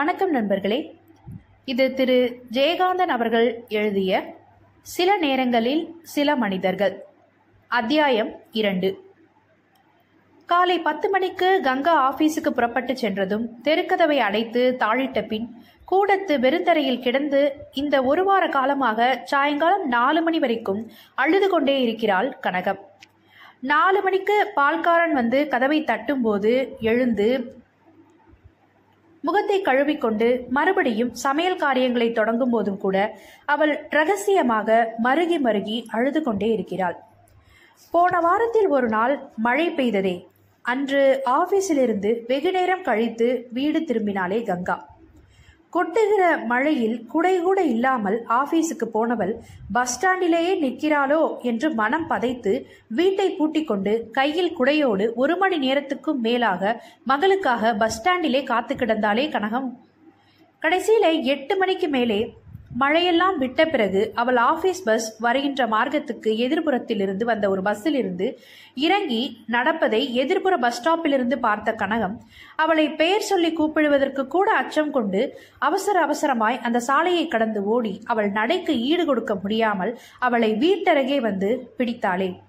வணக்கம் நண்பர்களே. இது திரு. ஜெயகாந்தன் அவர்கள் எழுதிய சில நேரங்களில் சில மனிதர்கள். அத்தியாயம் இரண்டு. காலை பத்து மணிக்கு கங்கா ஆபீஸுக்கு புறப்பட்டு சென்றதும் தெருக்கதவை அடைத்து தாழிட்ட பின் கூடத்து வெறுந்தரையில் கிடந்து இந்த ஒரு வார காலமாக சாயங்காலம் நாலு மணி வரைக்கும் அழுது கொண்டே இருக்கிறாள் கனகம். நாலு மணிக்கு பால்காரன் வந்து கதவை தட்டும்போது எழுந்து முகத்தை கழுவிக்கொண்டு மறுபடியும் சமையல் காரியங்களை தொடங்கும் போதும் கூட அவள் ரகசியமாக மருகி மருகி அழுது கொண்டே இருக்கிறாள். போன வாரத்தில் ஒரு நாள் மழை பெய்ததே. அன்று ஆபீஸிலிருந்து வெகு நேரம் கழித்து வீடு திரும்பினாலே கங்கா. கொட்டுகிற மழையில் குடை கூட இல்லாமல் ஆபீஸுக்கு போனவள் பஸ் ஸ்டாண்டிலேயே நிற்கிறாளோ? என்று மனம் பதைத்து வீட்டை பூட்டி கொண்டு கையில் குடையோடு ஒரு மணி நேரத்துக்கும் மேலாக மகளுக்காக பஸ் ஸ்டாண்டிலே காத்து கிடந்தாலே கனகம். கடைசியில எட்டு மணிக்கு மேலே மழையெல்லாம் விட்ட பிறகு அவள் ஆபீஸ் பஸ் வருகின்ற மார்க்கத்துக்கு எதிர்புறத்தில் இருந்து வந்த ஒரு பஸ்ஸில் இருந்து இறங்கி நடப்பதை எதிர்ப்புற பஸ் ஸ்டாப்பிலிருந்து பார்த்த கனகம் அவளை பெயர் சொல்லி கூப்பிடுவதற்கு கூட அச்சம் கொண்டு அவசர அவசரமாய் அந்த சாலையை கடந்து ஓடி அவள் நடைக்கு ஈடு கொடுக்க முடியாமல் அவளை வீட்டருகே வந்து பிடித்தாளே.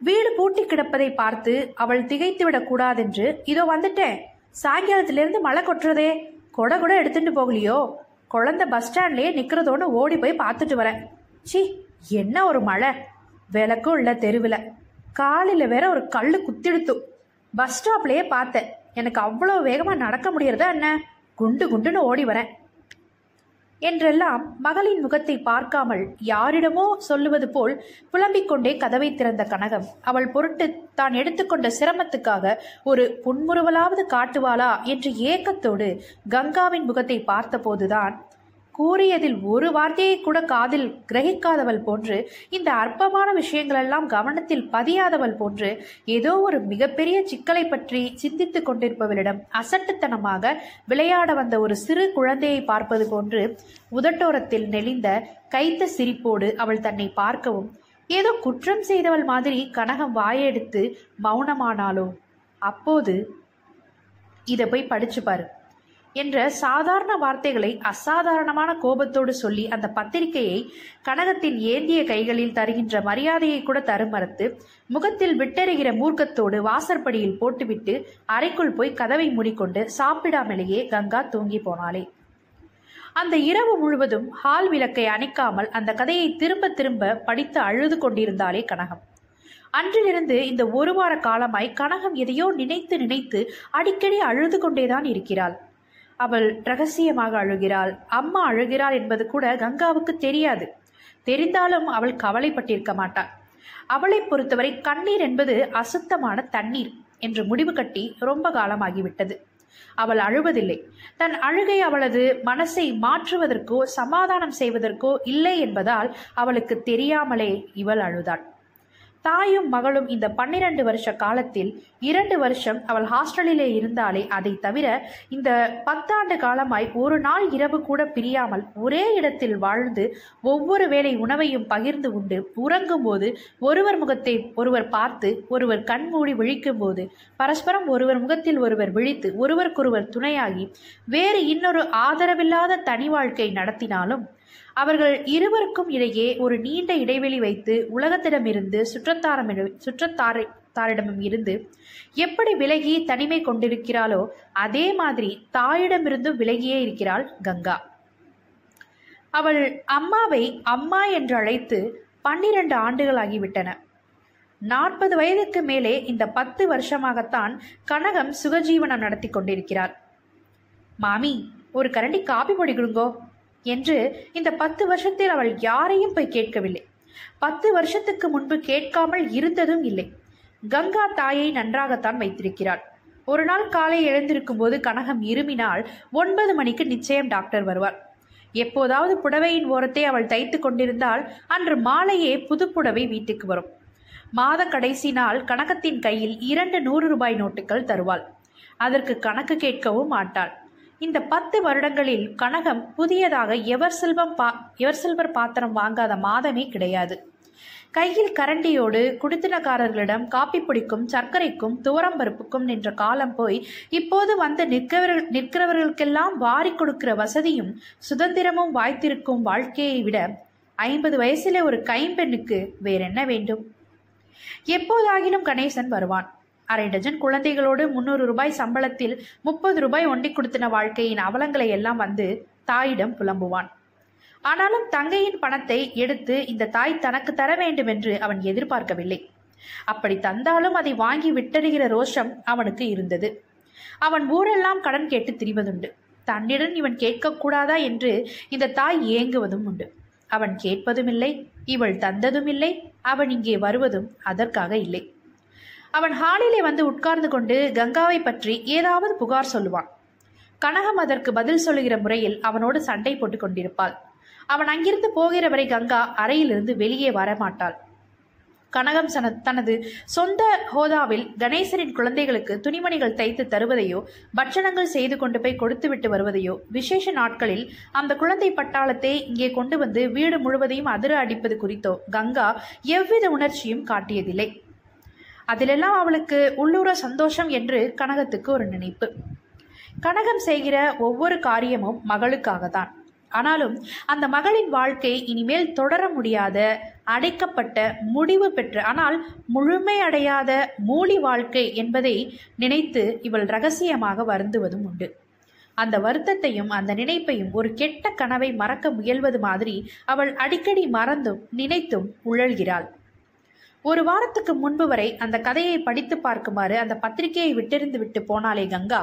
வீடு பூட்டி கிடப்பதை பார்த்து அவள் திகைத்துவிடக் கூடாதென்று இதோ வந்துட்டேன். சாயங்காலத்திலிருந்து மழை கொட்டுறதே. கொடை கூட எடுத்துட்டு போகலையோ? குழந்தை பஸ் ஸ்டாண்ட்லயே நிக்கிறதோன்னு ஓடி போய் பார்த்துட்டு வரேன் சி என்ன ஒரு மழை. விளக்கும் இல்லை தெருவில். காலையில் வேற ஒரு கல் குத்திடுத்து. பஸ் ஸ்டாப்லயே பார்த்தேன். எனக்கு அவ்வளோ வேகமாக நடக்க முடியறதா என்ன? குண்டு குண்டுன்னு ஓடி வரேன் என்றெல்லாம் மகளின் முகத்தை பார்க்காமல் யாரிடமோ சொல்லுவது போல் புலம்பிக் கொண்டே கதவை திறந்த கனகம். அவள் பொருட்டு தான் எடுத்துக்கொண்ட சிரமத்துக்காக ஒரு புன்முறுவலாவது காட்டுவாளா என்று ஏக்கத்தோடு கங்காவின் முகத்தை பார்த்தபோதுதான் கூறியதில் ஒரு வார்த்தையை கூட காதில் கிரகிக்காதவள் போன்று இந்த அற்பமான விஷயங்களெல்லாம் கவனத்தில் பதியாதவள் போன்று ஏதோ ஒரு மிகப்பெரிய சிக்கலை பற்றி சிந்தித்துக் கொண்டிருப்பவளிடம் அசட்டுத்தனமாக விளையாட வந்த ஒரு சிறு குழந்தையை பார்ப்பது போன்று உதட்டோரத்தில் நெளிந்த கைத்த சிரிப்போடு அவள் தன்னை பார்க்கவும் ஏதோ குற்றம் செய்தவள் மாதிரி கனகம் வாயெடுத்து மௌனமானாளோ? அப்போது இதை போய் படிச்சு பாரு. என்ற சாதாரண வார்த்தைகளை அசாதாரணமான கோபத்தோடு சொல்லி அந்த பத்திரிகையை கனகத்தின் ஏந்திய கைகளில் தருகின்ற மரியாதையை கூட தருமறுத்து முகத்தில் விட்டெறிகிற மூர்க்கத்தோடு வாசற்படியில் போட்டுவிட்டு அறைக்குள் போய் கதவை மூடிக்கொண்டு சாப்பிடாமலேயே கங்கா தூங்கி போனாளே. அந்த இரவு முழுவதும் ஹால் விளக்கை அணைக்காமல் அந்த கதையை திரும்ப திரும்ப படித்து அழுது கொண்டிருந்தாளே கனகம். அன்றிலிருந்து இந்த ஒரு வார காலமாய் கனகம் எதையோ நினைத்து நினைத்து அடிக்கடி அழுது கொண்டேதான் இருக்கிறாள். அவள் ரகசியமாக அழுகிறாள். அம்மா அழுகிறாள் என்பது கூட கங்காவுக்கு தெரியாது. தெரிந்தாலும் அவள் கவலைப்பட்டிருக்க மாட்டாள் அவளை பொறுத்தவரை கண்ணீர் என்பது அசுத்தமான தண்ணீர் என்று முடிவு கட்டி ரொம்ப காலமாகிவிட்டது. அவள் அழுவதில்லை. தன் அழுகை அவளது மனசை மாற்றுவதற்கோ சமாதானம் செய்வதற்கோ இல்லை என்பதால் அவளுக்கு தெரியாமலே இவள் அழுதாள். தாயும் மகளும் இந்த பன்னிரண்டு வருஷ காலத்தில் இரண்டு வருஷம் அவள் ஹாஸ்டலிலே இருந்தாலே அதை தவிர இந்த பத்தாண்டு காலமாய் ஒரு நாள் இரவு கூட பிரியாமல் ஒரே இடத்தில் வாழ்ந்து ஒவ்வொரு வேளை உணவையும் பகிர்ந்து உண்டு. உறங்கும் போது ஒருவர் முகத்தை ஒருவர் பார்த்து ஒருவர் கண்மூடி விழிக்கும் போது பரஸ்பரம் ஒருவர் முகத்தில் ஒருவர் விழித்து ஒருவருக்கொருவர் துணையாகி வேறு இன்னொரு ஆதரவில்லாத தனி வாழ்க்கை நடத்தினாலும் அவர்கள் இருவருக்கும் இடையே ஒரு நீண்ட இடைவெளி வைத்து உலகத்திடமிருந்து சுற்றத்தாரம் சுற்றத்தாரை தாரிடமும் இருந்து எப்படி விலகி தனிமை கொண்டிருக்கிறாளோ அதே மாதிரி தாயிடமிருந்தும் விலகியே இருக்கிறாள் கங்கா. அவள் அம்மாவை அம்மா என்று அழைத்து பன்னிரண்டு ஆண்டுகளாகிவிட்டன. நாற்பது வயதுக்கு மேலே இந்த பத்து வருஷமாகத்தான் கனகம் சுகஜீவனம் நடத்தி கொண்டிருக்கிறார் மாமி ஒரு கரண்டி காபி பொடி கொடுங்கோ. என்று இந்த பத்து வருஷத்தில் அவள் யாரையும் போய் கேட்கவில்லை. பத்து வருஷத்துக்கு முன்பு கேட்காமல் இருந்ததும் இல்லை. கங்கா தாயை நன்றாகத்தான் வைத்திருக்கிறாள். ஒரு நாள் காலை எழுந்திருக்கும் போது கனகம் இருமினால் ஒன்பது மணிக்கு நிச்சயம் டாக்டர் வருவார். எப்போதாவது புடவையின் ஓரத்தை அவள் தைத்து கொண்டிருந்தால் அன்று மாலையே புதுப்புடவை வீட்டுக்கு வரும். மாத கடைசி நாள் கனகத்தின் கையில் இரண்டு நூறு ரூபாய் நோட்டுகள் தருவாள். அதற்கு கணக்கு கேட்கவும் மாட்டாள். இந்த பத்து வருடங்களில் கனகம் புதியதாக எவர் செல்வம் பா எவர் செல்வர் பாத்திரம் வாங்காத மாதமே கிடையாது. கையில் கரண்டியோடு குடித்தனக்காரர்களிடம் காப்பி பிடிக்கும் சர்க்கரைக்கும் துவரம் பருப்புக்கும் நின்ற காலம் போய் இப்போது வந்து நிற்கிறவர்கள் நிற்கிறவர்களுக்கெல்லாம் வாரி கொடுக்கிற வசதியும் சுதந்திரமும் வாய்த்திருக்கும் வாழ்க்கையை விட ஐம்பது வயசிலே ஒரு கைம்பெண்ணுக்கு வேறென்ன வேண்டும்? எப்போதாகிலும் கணேசன் வருவான். அரை டஜன் குழந்தைகளோடு முன்னூறு ரூபாய் சம்பளத்தில் முப்பது ரூபாய் ஒண்டி கொடுத்தின வாழ்க்கையின் அவலங்களை எல்லாம் வந்து தாயிடம் புலம்புவான். ஆனாலும் தங்கையின் பணத்தை எடுத்து இந்த தாய் தனக்கு தர வேண்டும் என்று அவன் எதிர்பார்க்கவில்லை. அப்படி தந்தாலும் அதை வாங்கி விட்டறிகிற ரோஷம் அவனுக்கு இருந்தது. அவன் ஊரெல்லாம் கடன் கேட்டு திரிவதுண்டு. தன்னிடம் இவன் கேட்கக்கூடாதா என்று இந்த தாய் ஏங்குவதும் உண்டு. அவன் கேட்பதும் இல்லை இவள் தந்ததும் இல்லை அவன் இங்கே வருவதும் அதற்காக இல்லை. அவன் ஹாலிலே வந்து உட்கார்ந்து கொண்டு கங்காவை பற்றி ஏதாவது புகார் சொல்லுவான். கனகம் அதற்கு பதில் சொல்லுகிற முறையில் அவனோடு சண்டை போட்டுக் கொண்டிருப்பாள். அவன் அங்கிருந்து போகிற வரை கங்கா அறையிலிருந்து வெளியே வரமாட்டாள். கனகம் சன தனது சொந்த ஹோதாவில் கணேசரின் குழந்தைகளுக்கு துணிமணிகள் தைத்து தருவதையோ பட்சணங்கள் செய்து கொண்டு போய் கொடுத்துவிட்டு வருவதையோ விசேஷ நாட்களில் அந்த குழந்தை பட்டாளத்தை இங்கே கொண்டு வந்து வீடு முழுவதையும் அதிர அடிப்பது குறித்தோ கங்கா எவ்வித உணர்ச்சியும் காட்டியதில்லை. அதிலெல்லாம் அவளுக்கு உள்ளூர சந்தோஷம் என்று கனகத்துக்கு ஒரு நினைப்பு. கனகம் செய்கிற ஒவ்வொரு காரியமும் மகளுக்காக தான் ஆனாலும் அந்த மகளின் வாழ்க்கை இனிமேல் தொடர முடியாத அடைக்கப்பட்ட முடிவு பெற்ற ஆனால் முழுமையடையாத மூலி வாழ்க்கை என்பதை நினைத்து இவள் ரகசியமாக வருந்துவதும் உண்டு. அந்த வருத்தத்தையும் அந்த நினைப்பையும் ஒரு கெட்ட கனவை மறக்க முயல்வது மாதிரி அவள் அடிக்கடி மறந்தும் நினைத்தும் உழல்கிறாள். ஒரு வாரத்துக்கு முன்பு வரை அந்த கதையை படித்து பார்க்குமாறு அந்த பத்திரிகையை விட்டிருந்து விட்டு போனாலே கங்கா.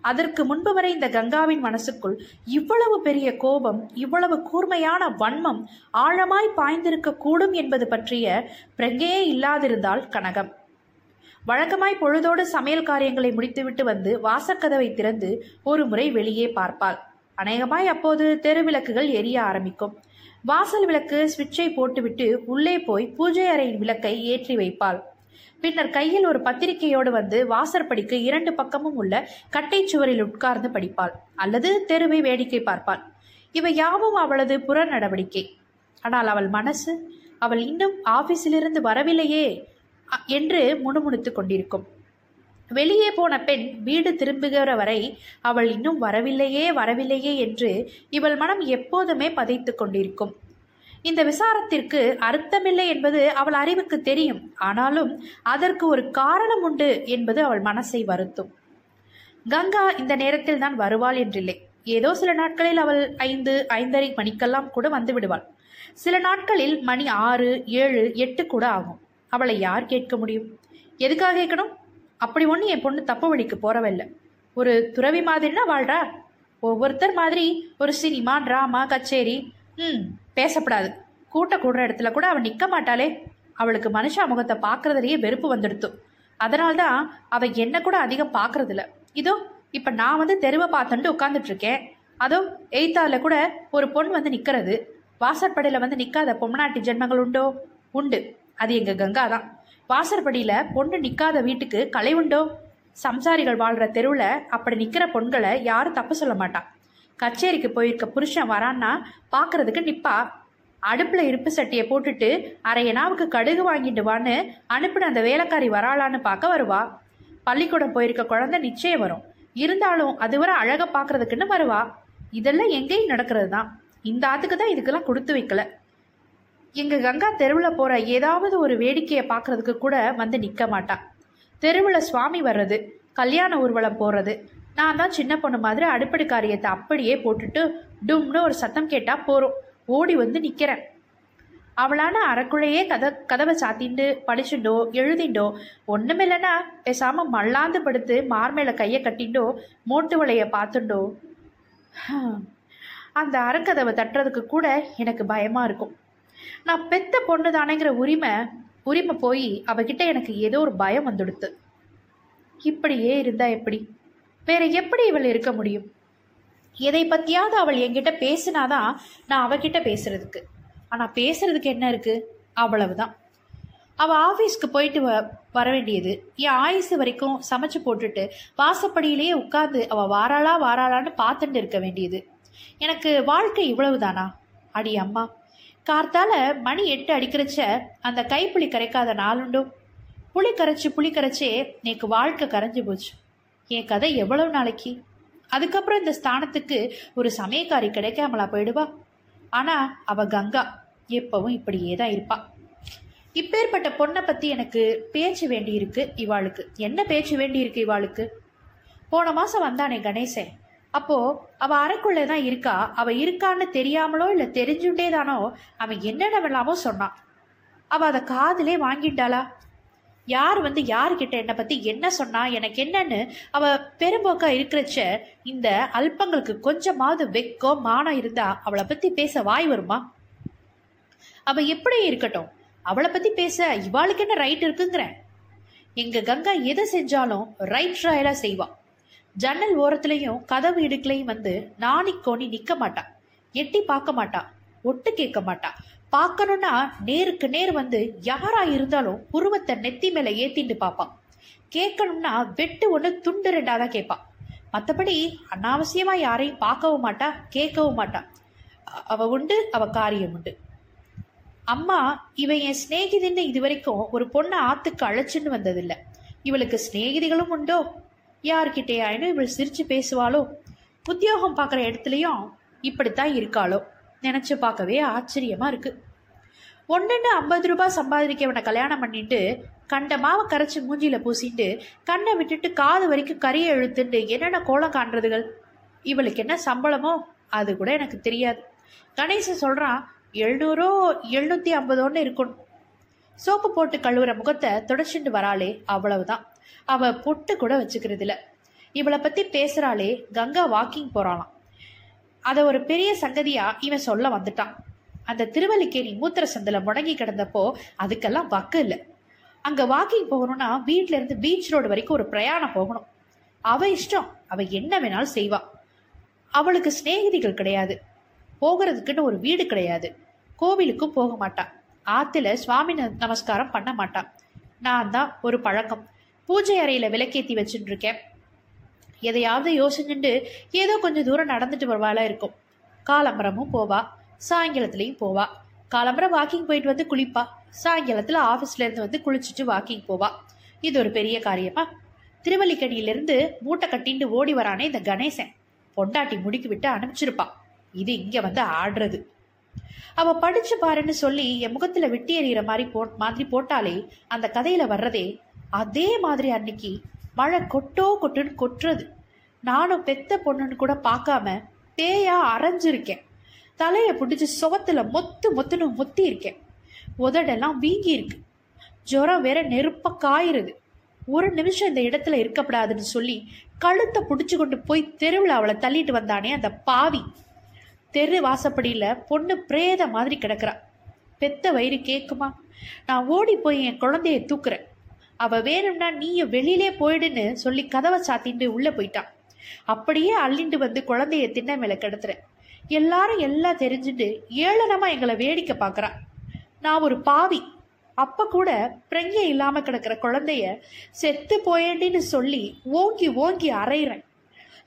அதற்கு முன்பு வரை இந்த கங்காவின் மனசுக்குள் இவ்வளவு பெரிய கோபம் இவ்வளவு கூர்மையான வன்மம் ஆழமாய் பாய்ந்திருக்க கூடும் என்பது பற்றிய பிரங்கையே இல்லாதிருந்தால் கனகம். வழக்கமாய் பொழுதோடு சமையல் காரியங்களை முடித்துவிட்டு வந்து வாசக்கதவை திறந்து ஒரு முறை வெளியே பார்ப்பாள். அநேகமாய் அப்போது தெருவிளக்குகள் எரிய ஆரம்பிக்கும். வாசல் விளக்கு சுவிட்சை போட்டுவிட்டு உள்ளே போய் பூஜை அறையின் விளக்கை ஏற்றி வைப்பாள். பின்னர் கையில் ஒரு பத்திரிகையோடு வந்து வாசற்படிக்கு இரண்டு பக்கமும் உள்ள கட்டை சுவரில் உட்கார்ந்து படிப்பாள் அல்லது தெருவை வேடிக்கை பார்ப்பாள். இவை யாவும் அவளது புற நடவடிக்கை. ஆனால் அவள் மனசு அவள் இன்னும் ஆபீஸிலிருந்து வரவில்லையே அ- என்று முணுமுணுத்துக் கொண்டிருக்கும். வெளியே போன பெண் வீடு திரும்புகிற வரை அவள் இன்னும் வரவில்லையே வரவில்லையே என்று இவள் மனம் எப்போதுமே பதைத்து கொண்டிருக்கும். இந்த விசாரத்திற்கு அர்த்தமில்லை என்பது அவள் அறிவுக்கு தெரியும். ஆனாலும் அதற்கு ஒரு காரணம் உண்டு என்பது அவள் மனசை வருத்தும். கங்கா இந்த நேரத்தில் தான் வருவாள் என்றில்லை. ஏதோ சில நாட்களில் அவள் ஐந்து ஐந்தரை மணிக்கெல்லாம் கூட வந்து விடுவாள். சில நாட்களில் மணி ஆறு ஏழு எட்டு கூட ஆகும். அவளை யார் கேட்க முடியும்? எதுக்காக கேட்கணும்? அப்படி ஒன்று என் பொண்ணு தப்பு வழிக்கு போறவல்ல ஒரு துறவி மாதிரினா வாழ்றா? ஒவ்வொருத்தர் மாதிரி ஒரு சினிமா ட்ராமா கச்சேரி ம் பேசப்படாது. கூட்ட கூடுற இடத்துல கூட அவள் நிற்க மாட்டாளே. அவளுக்கு மனுஷா முகத்தை பார்க்குறதுலையே வெறுப்பு வந்துடுத்து. அதனால்தான் அவள் என்னை கூட அதிகம் பார்க்கறதில்ல இதோ இப்போ நான் வந்து தெருவை பார்த்துட்டு உட்காந்துட்டு இருக்கேன் அதோ எய்த்தாவில் கூட ஒரு பொண்ணு வந்து நிற்கிறது வாசற்படையில் வந்து நிற்காத பொம்னாட்டி ஜென்மங்கள் உண்டோ? உண்டு. அது எங்கள் கங்கா தான். வாசற்படியில் பொண்ணு நிற்காத வீட்டுக்கு கலை உண்டோ சம்சாரிகள் வாழ்கிற தெருவில் அப்படி நிற்கிற பொண்களை யாரும் தப்பு சொல்ல மாட்டான் கச்சேரிக்கு போயிருக்க புருஷன் வரான்னா பார்க்கறதுக்கு நிப்பா. அடுப்பில் இருப்பு சட்டியை போட்டுட்டு அரையனாவுக்கு கடுகு வாங்கிட்டு வான்னு அனுப்பின அந்த வேலைக்காரி வராளான்னு பார்க்க வருவா. பள்ளிக்கூடம் போயிருக்க குழந்தை நிச்சயம் வரும். இருந்தாலும் அதுவரை அழகை பார்க்கறதுக்குன்னு வருவா. இதெல்லாம் எங்கேயும் நடக்கிறது தான் இந்த ஆத்துக்கு தான் இதுக்கெல்லாம் கொடுத்து வைக்கல. எங்க கங்கா தெருவில் போற ஏதாவது ஒரு வேடிக்கையை பார்க்கறதுக்கு கூட வந்து நிற்க மாட்டான் தெருவில் சுவாமி வர்றது கல்யாண ஊர்வலம் போறது நான் தான் சின்ன பொண்ணு மாதிரி அடுப்படி காரியத்தை அப்படியே போட்டுட்டு டும்னு ஒரு சத்தம் கேட்டா போறோம். ஓடி வந்து நிக்கிறேன். அவளான அறக்குள்ளையே கத கதவை சாத்திண்டு படிச்சுண்டோ எழுதிண்டோ ஒண்ணுமில்லைன்னா பேசாம மல்லாந்து படுத்து மார்மேல கையை கட்டிண்டோ மோட்டு வலையை பார்த்துண்டோ. அந்த அறக்கதவை தட்டுறதுக்கு கூட எனக்கு பயமா இருக்கும். நான் பெத்த பொண்ணு தானேங்கிற உரிமை உரிமை போய் அவகிட்ட எனக்கு ஏதோ ஒரு பயம் வந்துடுத்து. இப்படியே இருந்தா எப்படி? வேற எப்படி இவள் இருக்க முடியும்? எதை பத்தியாவது அவள் என்கிட்ட பேசினாதான் நான் அவகிட்ட பேசுறதுக்கு. ஆனா பேசுறதுக்கு என்ன இருக்கு? அவ்வளவுதான். அவ ஆபீஸ்க்கு போயிட்டு வ வர வேண்டியது. என் ஆயுசு வரைக்கும் சமைச்சு போட்டுட்டு வாசப்படியிலேயே உட்கார்ந்து அவ வாராளா வாராளான்னு பார்த்துட்டு இருக்க வேண்டியது. எனக்கு வாழ்க்கை இவ்வளவுதானா? அடி அம்மா கார்த்தால மணி எட்டு அடிக்கிறச்ச அந்த கைப்புளி கரைக்காத நாளுண்டோ புளி கரைச்சி புளி கரைச்சே நேக்கு வாழ்க்கை கரைஞ்சு போச்சு. என் கதை எவ்வளவு நாளைக்கு? அதுக்கப்புறம் இந்த ஸ்தானத்துக்கு ஒரு சமயக்காரி கிடைக்காமலா போயிடுவா? ஆனா அவ கங்கா எப்பவும் இப்படியே தான் இருப்பா. இப்பேற்பட்ட பொண்ணை பத்தி எனக்கு பேச்சு வேண்டியிருக்கு இவாளுக்கு. என்ன பேச்சு வேண்டியிருக்கு இவாளுக்கு? போன மாசம் வந்தானே கணேசன். அப்போ அவ அறைக்குள்ளே தான் இருக்கா? அவ இருக்கான்னு தெரியாமலோ இல்ல தெரிஞ்சுட்டே தானோ அவன் என்னென்னவெல்லாமோ சொன்னான் அவ அதை காதலே வாங்கிட்டாளா? யார் வந்து யாருக்கிட்ட என்னை பத்தி என்ன சொன்னா? எனக்கு என்னன்னு அவ பெரும்போக்கா இருக்கிறச்ச இந்த அல்பங்களுக்கு கொஞ்சமாவது வெக்கோ மானம் இருந்தா அவளை பத்தி பேச வாய் வருமா? அவ எப்படி இருக்கட்டும். அவளை பத்தி பேச இவாளுக்கு என்ன ரைட் இருக்குங்கிறேன். எங்க கங்கா எதை செஞ்சாலும் ரைட் ராயலா செய்வா. ஜன்னல் ஓரத்துலயும் கதவு இடுக்கலையும் வந்து நாணி கோணி நிக்க மாட்டா. எட்டி பார்க்க மாட்டா. ஒட்டு கேட்க மாட்டா. பார்க்கணும்னா நேருக்கு நேர் வந்து யாரா இருந்தாலும் உருவத்தை நெத்தி மேல ஏத்திட்டு பார்ப்பான் கேட்கணும்னா வெட்டு ஒன்று துண்டு ரெண்டாதான் கேட்பான் மற்றபடி மத்தபடி அனாவசியமா யாரையும் பார்க்கவும் மாட்டா கேட்கவும் மாட்டா. அவ உண்டு அவ காரியம் உண்டு. அம்மா இவன் என் சிநேகிதின்னு இது வரைக்கும் ஒரு பொண்ணை ஆத்துக்கு அழைச்சின்னு வந்ததில்லை. இவளுக்கு சிநேகிதிகளும் உண்டோ? யார்கிட்டயாயினும் இவள் சிரிச்சு பேசுவாளோ? உத்தியோகம் பார்க்குற இடத்துலையும் இப்படித்தான் இருக்காளோ? நினைச்சு பார்க்கவே ஆச்சரியமா இருக்கு. ஒன்றுன்னு ஐம்பது ரூபாய் சம்பாதிக்கவனை கல்யாணம் பண்ணிட்டு கண்ட மாவை கரைச்சி மூஞ்சியில பூசிட்டு கண்ணை விட்டுட்டு காது வரைக்கும் கறியை இழுத்துட்டு என்னென்ன கோலம் காண்றதுகள்? இவளுக்கு என்ன சம்பளமோ? அது கூட எனக்கு தெரியாது. கணேசன் சொல்றான் எழுநூறோ எழுநூத்தி ஐம்பதோன்னு இருக்கணும் சோப்பு போட்டு கழுவுற முகத்தை தொடச்சிட்டு வராளே அவ்வளவுதான். அவ பொட்டு கூட வச்சுக்கிறது இல்ல இவளை பத்தி பேசுறாளே கங்கா வாக்கிங் போறாளாம். அத ஒரு பெரிய சங்கதியா இவன் சொல்ல வந்துட்டான். அந்த திருவல்லிக்கேணி மூத்திர சந்தில முடங்கி கிடந்தப்போ அதுக்கெல்லாம் வக்கு இல்லை. அங்க வாக்கிங் போகணும்னா வீட்ல இருந்து பீச் ரோடு வரைக்கும் ஒரு பிரயாணம் போகணும். அவ இஷ்டம். அவ என்ன வேணாலும் செய்வா. அவளுக்கு சிநேகிதிகள் கிடையாது. போகிறதுக்குன்னு ஒரு வீடு கிடையாது. கோவிலுக்கும் போக மாட்டா. ஆத்துல சுவாமி நமஸ்காரம் பண்ண மாட்டான் நான் தான் ஒரு பழக்கம். பூஜை அறையில விளக்கேத்தி வச்சுட்டு இருக்கேன் எதையாவது யோசிச்சுட்டு ஏதோ கொஞ்சம் தூரம் நடந்துட்டு வருவாளா இருக்கும். காலம்பரமும் போவா. சாயங்காலத்துலயும் போவா. காலம்பரம் வாக்கிங் போயிட்டு வந்து குளிப்பா. சாயங்காலத்துல ஆபீஸ்ல இருந்து வந்து குளிச்சுட்டு வாக்கிங் போவா. இது ஒரு பெரிய காரியமா? திருவல்லிக்கணியிலிருந்து மூட்டை கட்டிட்டு ஓடி வரானே இந்த கணேசன். பொண்டாட்டி முடிக்கு விட்டு அனுப்பிச்சிருப்பா. இது இங்க வந்து ஆடுறது. அவ படிச்சு பாருன்னு சொல்லி என் முகத்துல வெட்டி எறிகிற மாதிரி போ மாதிரி போட்டாலே அந்த கதையில வர்றதே அதே மாதிரி அன்னைக்கு மழை கொட்டோ கொட்டுன்னு கொட்டுறது. நானும் பெத்த பொண்ணுன்னு கூட பார்க்காம பேயா அரைஞ்சிருக்கேன். தலையை பிடிச்சி சுவத்துல மொத்து மொத்துன்னு மொத்தி இருக்கேன் உதடெல்லாம் வீங்கி இருக்கு ஜுரம் வேற நெருப்ப காயிருது ஒரு நிமிஷம் இந்த இடத்துல இருக்கப்படாதுன்னு சொல்லி கழுத்தை பிடிச்சு கொண்டு போய் தெருவில் அவளை தள்ளிட்டு வந்தானே அந்த பாவி. தெரு வாசப்படியில் பொண்ணு பிரேத மாதிரி கிடக்குறா. பெத்த வயிறு கேட்குமா நான் ஓடி போய் என் குழந்தைய தூக்குறேன். அவ வேணும்னா நீயும் வெளியிலே போயிடுன்னு சொல்லி கதவை சாத்திட்டு உள்ள போயிட்டான் அப்படியே அள்ளிண்டு வந்து குழந்தைய திண்ணை மேல கிடத்துறேன் எல்லாரும் எல்லாம் தெரிஞ்சுட்டு ஏளனமா எங்களை வேடிக்கை பார்க்கறா. நான் ஒரு பாவி. அப்ப கூட பிரங்க இல்லாம கிடக்கிற குழந்தைய செத்து போயேண்டின்னு சொல்லி ஓங்கி ஓங்கி அரைகிறேன்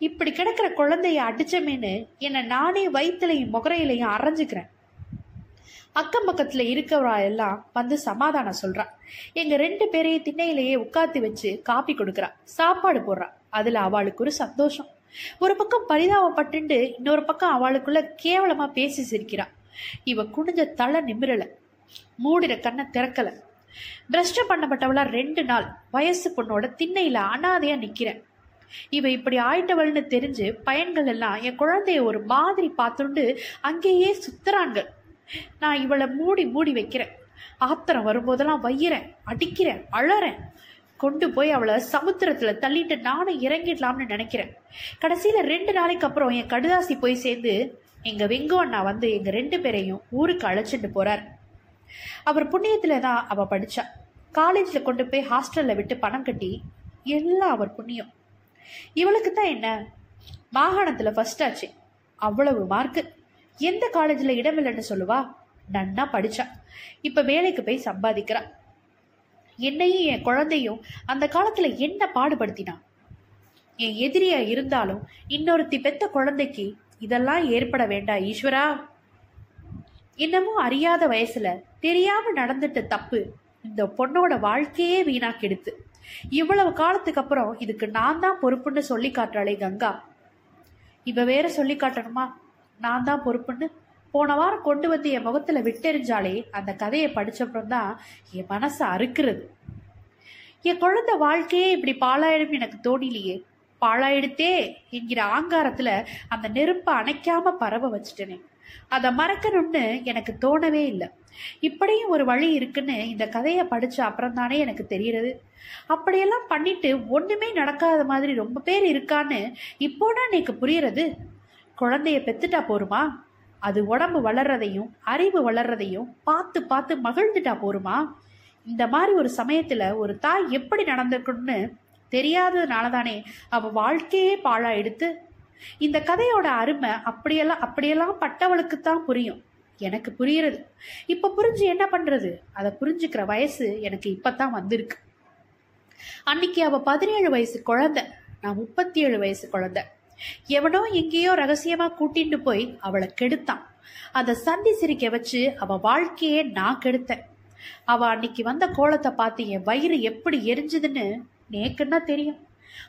இப்படி கிடக்கிற குழந்தைய அடிச்சமேன்னு என்னை நானே வயிற்றுலையும் முகரையிலையும் அரைஞ்சுக்கிறேன். அக்கம் பக்கத்துல இருக்கிறவரா எல்லாம் வந்து சமாதானம் சொல்றா. எங்க ரெண்டு பேரையும் திண்ணையிலேயே உட்காத்தி வச்சு காப்பி கொடுக்குறா. சாப்பாடு போடுறா. அதுல அவளுக்கு ஒரு சந்தோஷம். ஒரு பக்கம் பரிதாபப்பட்டுண்டு இன்னொரு பக்கம் அவளுக்குள்ள கேவலமா பேசி சிரிக்கிறா. இவ குனிஞ்ச தலை நிமிரல. மூடிற கண்ணை திறக்கல. பிரஷ்டம் பண்ணப்பட்டவளா ரெண்டு நாள் வயசு பொண்ணோட திண்ணையில அனாதையா நிக்கிறேன். இவ இப்படி ஆயிட்டவள்னு தெரிஞ்சு பையன்கள் எல்லாம் என் குழந்தைய ஒரு மாதிரி பார்த்துண்டு அங்கேயே சுத்துறாங்க. நான் இவளை மூடி மூடி வைக்கிறேன். ஆத்திரம் வரும்போதெல்லாம் வையிறேன் அடிக்கிறேன் அழறேன் கொண்டு போய் அவளை சமுத்திரத்தில் தள்ளிட்டு நானும் இறங்கிடலாம்னு நினைக்கிறேன். கடைசியில் ரெண்டு நாளைக்கு அப்புறம் என் கடுதாசி போய் சேர்ந்து எங்கள் வெங்கோ அண்ணா வந்து எங்கள் ரெண்டு பேரையும் ஊருக்கு அழைச்சிட்டு போகிறார் அவர் புண்ணியத்தில் தான் அவள் படித்தா காலேஜில் கொண்டு போய் ஹாஸ்டலில் விட்டு பணம் கட்டி எல்லாம் அவர் புண்ணியம். இவளுக்கு தான் என்ன? மாகாணத்தில் ஃபர்ஸ்ட் ஆச்சு. அவ்வளவு மார்க்கு எந்த காலேஜ்ல இடமில்லைன்னு சொல்லுவா? நன்னா படிச்சா. இப்போ வேலைக்கு போய் சம்பாதிக்கிறா. என்னையும் என் குழந்தையும் அந்த காலத்தில் என்ன பாடுபடுத்தினா? என் எதிரியா இருந்தாலும் இன்னொருத்தி பெத்த குழந்தைக்கு இதெல்லாம் ஏற்பட வேண்டாம் ஈஸ்வரா. இன்னமும் அறியாத வயசுல தெரியாம நடந்துட்ட தப்பு இந்த பொண்ணோட வாழ்க்கையே வீணாக்கெடுத்து. இவ்வளவு காலத்துக்கு அப்புறம் இதுக்கு நான் தான் பொறுப்புன்னு சொல்லி காட்டுறாளே கங்கா. இவ வேற சொல்லி காட்டணுமா? நான் தான் பொறுப்புன்னு போன வாரம் கொண்டு வந்து என் முகத்தில் விட்டெறிஞ்சாலே அந்த கதையை படித்தப்புறம் தான் என் மனசை அறுக்கிறது. என் குழந்தை வாழ்க்கையே இப்படி பாழாயிடும் எனக்கு தோணிலையே. பாழாயிடுத்தே என்கிற ஆங்காரத்தில் அந்த நெருப்பை அணைக்காம பரவ வச்சுட்டேனே. அதை மறக்கணும்னு எனக்கு தோணவே இல்லை. இப்படியும் ஒரு வழி இருக்குன்னு இந்த கதையை படித்த அப்புறம் தானே எனக்கு தெரிகிறது. அப்படியெல்லாம் பண்ணிட்டு ஒன்றுமே நடக்காத மாதிரி ரொம்ப பேர் இருக்கான்னு இப்போனா எனக்கு புரியறது குழந்தைய பெத்துட்டா போருமா? அது உடம்பு வளர்றதையும் அறிவு வளர்றதையும் பார்த்து பார்த்து மகிழ்ந்துட்டா போருமா? இந்த மாதிரி ஒரு சமயத்துல ஒரு தாய் எப்படி நடந்திருக்கணும்னு தெரியாததுனால தானே அவ வாழ்க்கையே பாழா எடுத்து இந்த கதையோட அருமை அப்படியெல்லாம் அப்படியெல்லாம் பட்டவளுக்கு தான் புரியும். எனக்கு புரியுறது இப்ப புரிஞ்சு என்ன பண்றது? அதை புரிஞ்சுக்கிற வயசு எனக்கு இப்பதான் வந்திருக்கு. அன்னைக்கு அவ பதினேழு வயசு குழந்தை. நான் முப்பத்தி ஏழு வயசு குழந்தை. எவனோ எங்கேயோ ரகசியமா கூட்டிட்டு போய் அவளை கெடுத்தான். அதை சந்தி சிரிக்க வச்சு அவ வாழ்க்கையே நான் கெடுத்தேன். அவ அன்னைக்கு வந்த கோலத்தை பார்த்து என் வயிறு எப்படி எரிஞ்சுதுன்னு நேக்குன்னா தெரியும்.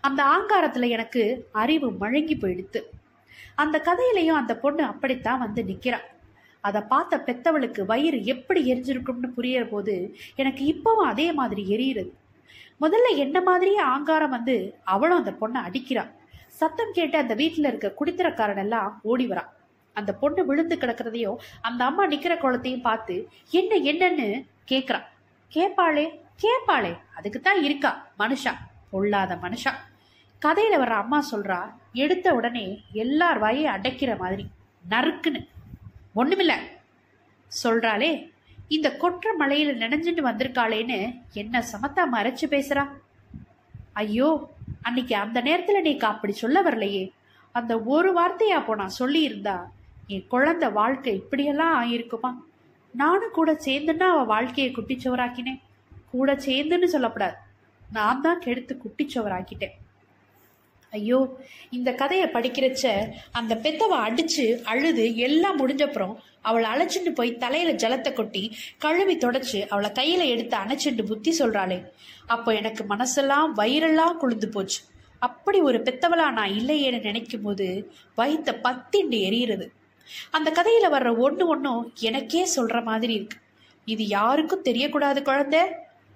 அந்த ஆங்காரத்துல எனக்கு அறிவு மழுங்கி போயிடுத்து. அந்த கதையிலையும் அந்த பொண்ணு அப்படித்தான் வந்து நிக்கிறா. அதை பார்த்த பெத்தவளுக்கு வயிறு எப்படி எரிஞ்சிருக்கும்னு புரியற போது எனக்கு இப்பவும் அதே மாதிரி எரியுறது. முதல்ல என்ன மாதிரியே ஆங்காரம் வந்து அவளும் அந்த பொண்ணை அடிக்கிறான் சத்தம் கேட்டு அந்த வீட்டில் இருக்க குடித்தரக்காரன் எல்லாம் ஓடி வரான். அந்த பொண்ணு விழுந்து கிடக்கிறதையும் அந்த அம்மா நிக்கிற குளத்தையும் பார்த்து என்ன என்னன்னு? கேக்குறா கேப்பாளே கேப்பாளே அதுக்கு தான் இருக்கா மனுஷா பொல்லாத மனுஷா. கதையில வர்ற அம்மா சொல்றா எடுத்த உடனே எல்லார் வாயை அடைக்கிற மாதிரி நறுக்குன்னு. ஒண்ணுமில்ல சொல்றாளே. இந்த கொற்ற மலையில நினைஞ்சிட்டு வந்திருக்காளேன்னு என்ன சமத்தா மறைச்சு பேசுறா? ஐயோ அன்னைக்கு அந்த நேரத்துல நீக்கு அப்படி சொல்ல வரலையே. அந்த ஒரு வார்த்தையா அப்போ நான் சொல்லியிருந்தா என் குழந்தை வாழ்க்கை இப்படியெல்லாம் ஆயிருக்குமா? நானும் கூட சேர்ந்துன்னா அவள் வாழ்க்கையை குட்டிச்சவராக்கினேன். கூட சேர்ந்துன்னு சொல்லக்கூடாது நான் தான் கெடுத்து குட்டிச்சவராக்கிட்டேன். ஐயோ இந்த கதையை படிக்கிறச்ச அந்த பெத்தவ அடிச்சு அழுது எல்லாம் முடிஞ்சப்புறம் அவளை அழைச்சிட்டு போய் தலையில ஜலத்தை கொட்டி கழுவி தொடச்சு அவளை கையில எடுத்து அணைச்சிட்டு புத்தி சொல்றாளே. அப்போ எனக்கு மனசெல்லாம் வயிறெல்லாம் குளிர்ந்து போச்சு. அப்படி ஒரு பெத்தவளா நான் இல்லையேன்னு நினைக்கும் போது வயித்த பத்திண்டு எரியிறது. அந்த கதையில வர்ற ஒன்று ஒன்றும் எனக்கே சொல்ற மாதிரி இருக்கு. இது யாருக்கும் தெரியக்கூடாது குழந்தை.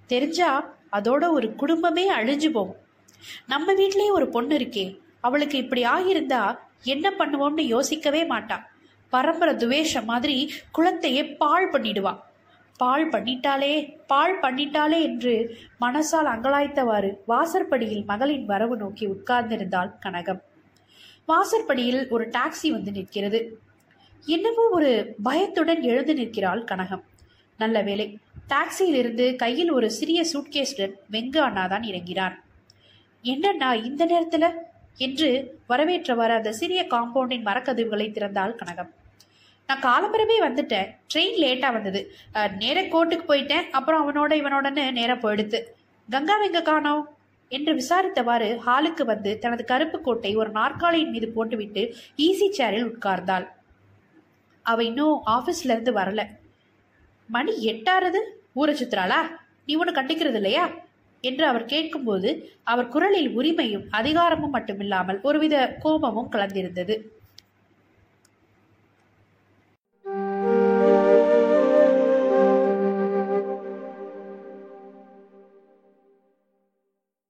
தெரிஞ்சா அதோட ஒரு குடும்பமே அழிஞ்சு போகும். நம்ம வீட்லயே ஒரு பொண்ணு இருக்கே. அவளுக்கு இப்படி ஆகியிருந்தா என்ன பண்ணுவோம்னு யோசிக்கவே மாட்டா. பரம்பரை துவேஷம் மாதிரி குளத்தையே பால் பண்ணிடுவா. பால் பண்ணிட்டாலே பால் பண்ணிட்டாளே என்று மனசால் அங்கலாய்த்தவாறு வாசற்படியில் மகளின் வரவு நோக்கி உட்கார்ந்திருந்தாள் கனகம். வாசற்படியில் ஒரு டாக்ஸி வந்து நிற்கிறது. என்னவோ ஒரு பயத்துடன் எழுந்து நிற்கிறாள் கனகம். நல்ல வேலை டாக்ஸியிலிருந்து கையில் ஒரு சிறிய சூட்கேஸுடன் வெங்கு அண்ணாதான் இறங்கினார் என்னண்ணா இந்த நேரத்துல? என்று வரவேற்றவாறு அந்த சிறிய காம்பவுண்டின் மரக்கதவுகளை திறந்தாள் கனகம். நான் காலம்பரமே வந்துட்டேன். ட்ரெயின் லேட்டாக வந்தது. நேர கோர்ட்டுக்கு போயிட்டேன். அப்புறம் அவனோட இவனோடன்னு நேராக போயிடுத்து. கங்கா வெங்க காணோம்? என்று விசாரித்தவாறு ஹாலுக்கு வந்து தனது கருப்பு கோட்டை ஒரு நாற்காலியின் மீது போட்டுவிட்டு ஈசி சேரில் உட்கார்ந்தாள். அவ இன்னும் ஆபீஸ்ல இருந்து வரல. மணி எட்டாறது? ஊரை சுத்துறாளா நீ ஒன்று கண்டிக்கிறது இல்லையா என்று அவர் கேட்கும்போது அவர் குரலில் உரிமையும் அதிகாரமும் மட்டுமில்லாமல் ஒருவித கோபமும் கலந்திருந்தது.